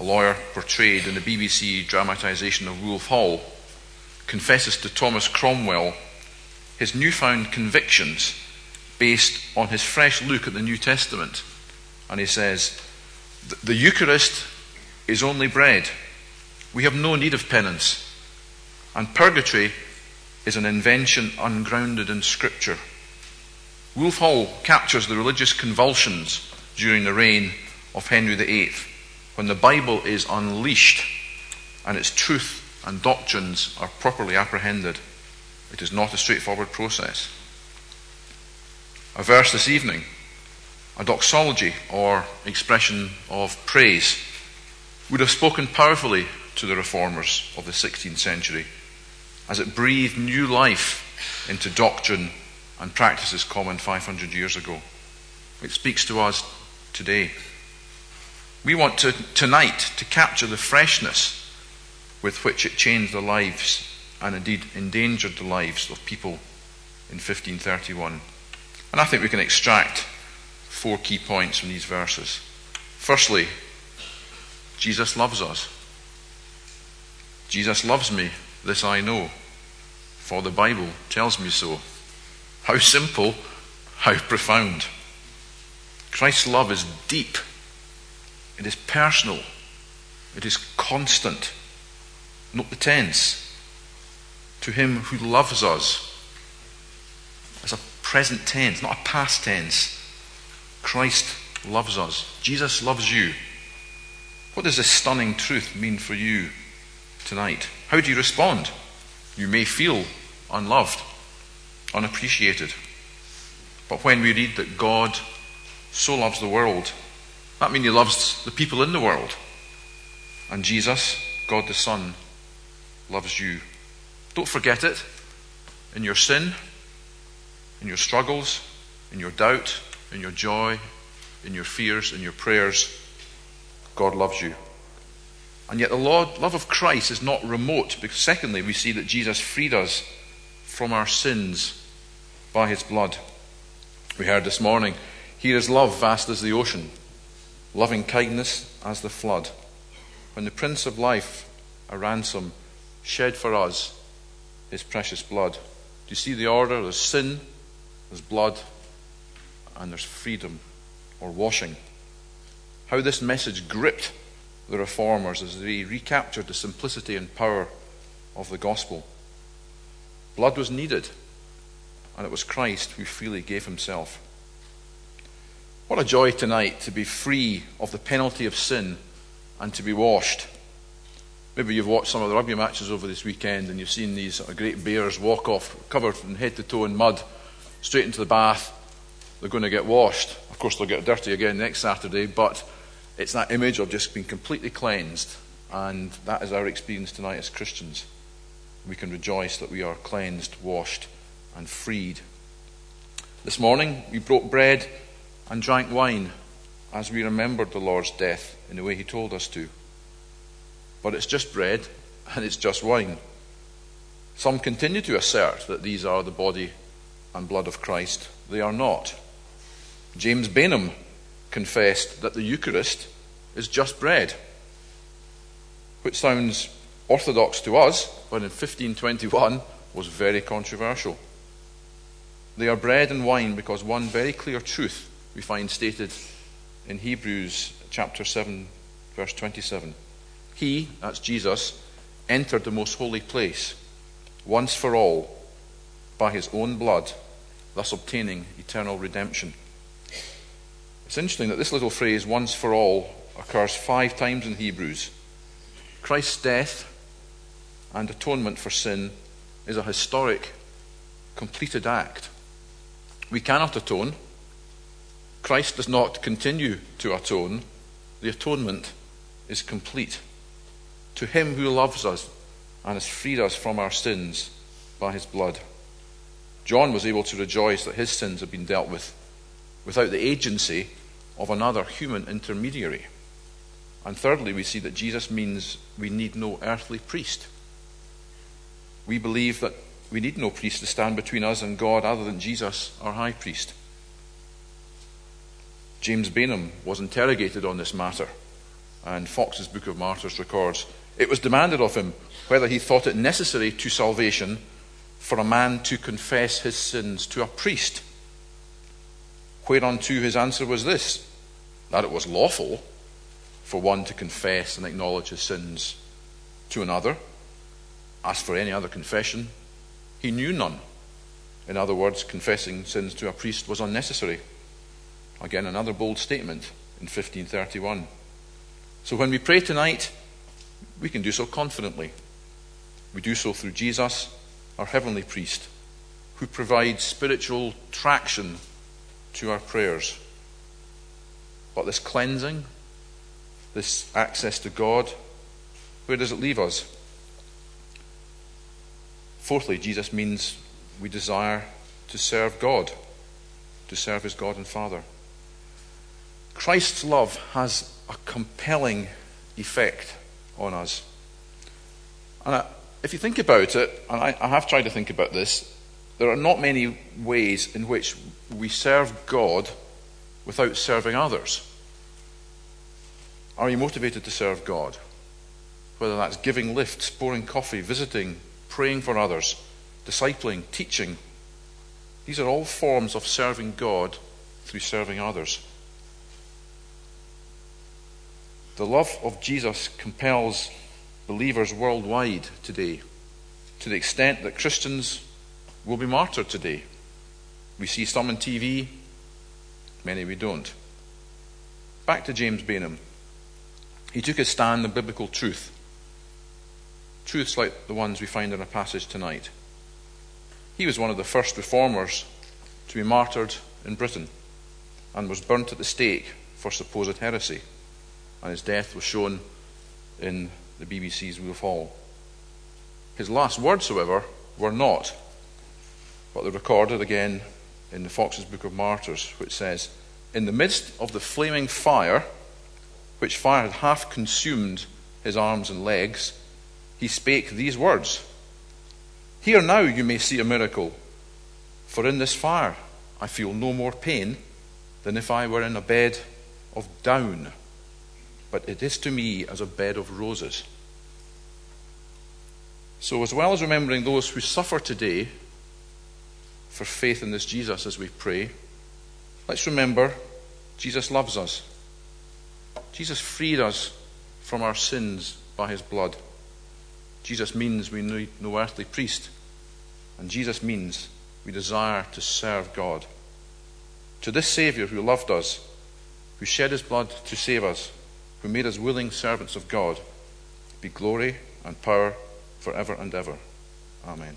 a lawyer portrayed in the BBC dramatisation of Wolf Hall, confesses to Thomas Cromwell his newfound convictions based on his fresh look at the New Testament. And he says, The Eucharist is only bread. We have no need of penance. And purgatory is an invention ungrounded in Scripture. Wolf Hall captures the religious convulsions during the reign of Henry VIII when the Bible is unleashed and its truth and doctrines are properly apprehended. It is not a straightforward process. A verse this evening, a doxology or expression of praise, would have spoken powerfully to the reformers of the 16th century as it breathed new life into doctrine and practices common 500 years ago. It speaks to us today. We want to, tonight to capture the freshness with which it changed the lives and indeed endangered the lives of people in 1531. And I think we can extract four key points from these verses. Firstly, Jesus loves us. Jesus loves me, this I know, for the Bible tells me so. How simple, how profound. Christ's love is deep, it is personal, it is constant. Note the tense. To him who loves us. It's a present tense, not a past tense. Christ loves us. Jesus loves you. What does this stunning truth mean for you tonight? How do you respond? You may feel unloved, unappreciated. But when we read that God so loves the world, that means He loves the people in the world. And Jesus, God the Son, loves you. Don't forget it in your sin, in your struggles, in your doubt, in your joy, in your fears, in your prayers. God loves you. And yet, the love of Christ is not remote because, secondly, we see that Jesus freed us from our sins by his blood. We heard this morning, here is love vast as the ocean, loving kindness as the flood. When the Prince of Life, a ransom, shed for us his precious blood. Do you see the order? There's sin, there's blood, and there's freedom or washing. How this message gripped the reformers as they recaptured the simplicity and power of the gospel. Blood was needed, and it was Christ who freely gave himself. What a joy tonight to be free of the penalty of sin and to be washed. Maybe you've watched some of the rugby matches over this weekend and you've seen these great bears walk off, covered from head to toe in mud, straight into the bath. They're going to get washed. Of course, they'll get dirty again next Saturday, but it's that image of just being completely cleansed. And that is our experience tonight as Christians. We can rejoice that we are cleansed, washed, and freed. This morning, we broke bread and drank wine as we remembered the Lord's death in the way He told us to but it's just bread and it's just wine. Some continue to assert that these are the body and blood of Christ. They are not. James Bainham confessed that the Eucharist is just bread, which sounds orthodox to us, but in 1521 was very controversial. They are bread and wine because one very clear truth we find stated in Hebrews chapter 7, verse 27. He, that's Jesus, entered the most holy place once for all by his own blood, thus obtaining eternal redemption. It's interesting that this little phrase, once for all, occurs five times in Hebrews. Christ's death and atonement for sin is a historic, completed act. We cannot atone. Christ does not continue to atone. The atonement is complete to him who loves us and has freed us from our sins by his blood. John was able to rejoice that his sins had been dealt with without the agency of another human intermediary. And thirdly, we see that Jesus means we need no earthly priest. We believe that we need no priest to stand between us and God other than Jesus, our high priest. James Bainham was interrogated on this matter And Foxe's Book of Martyrs records it was demanded of him whether he thought it necessary to salvation for a man to confess his sins to a priest. Whereunto his answer was this that it was lawful for one to confess and acknowledge his sins to another. As for any other confession, he knew none. In other words, confessing sins to a priest was unnecessary. Again, another bold statement in 1531. So when we pray tonight, we can do so confidently. We do so through Jesus, our heavenly priest, who provides spiritual traction to our prayers. But this cleansing, this access to God, where does it leave us? Fourthly, Jesus means we desire to serve God, to serve as God and Father. Christ's love has a compelling effect on us. And if you think about it, and I have tried to think about this, there are not many ways in which we serve God without serving others. Are you motivated to serve God? Whether that's giving lifts, pouring coffee, visiting, praying for others, discipling, teaching. These are all forms of serving God through serving others. The love of Jesus compels believers worldwide today to the extent that Christians will be martyred today. We see some on TV, many we don't. Back to James Bainham. He took his stand on biblical truth, truths like the ones we find in our passage tonight. He was one of the first reformers to be martyred in Britain and was burnt at the stake for supposed heresy. And his death was shown in the BBC's Wolf Hall. His last words, however, were not, but they're recorded again in the Foxe's Book of Martyrs, which says, In the midst of the flaming fire, which fire had half consumed his arms and legs, he spake these words Here now you may see a miracle, for in this fire I feel no more pain than if I were in a bed of down, but it is to me as a bed of roses. So, as well as remembering those who suffer today for faith in this Jesus as we pray, let's remember Jesus loves us. Jesus freed us from our sins by his blood. Jesus means we need no earthly priest. And Jesus means we desire to serve God. To this Saviour who loved us, who shed his blood to save us, who made us willing servants of God, be glory and power forever and ever. Amen.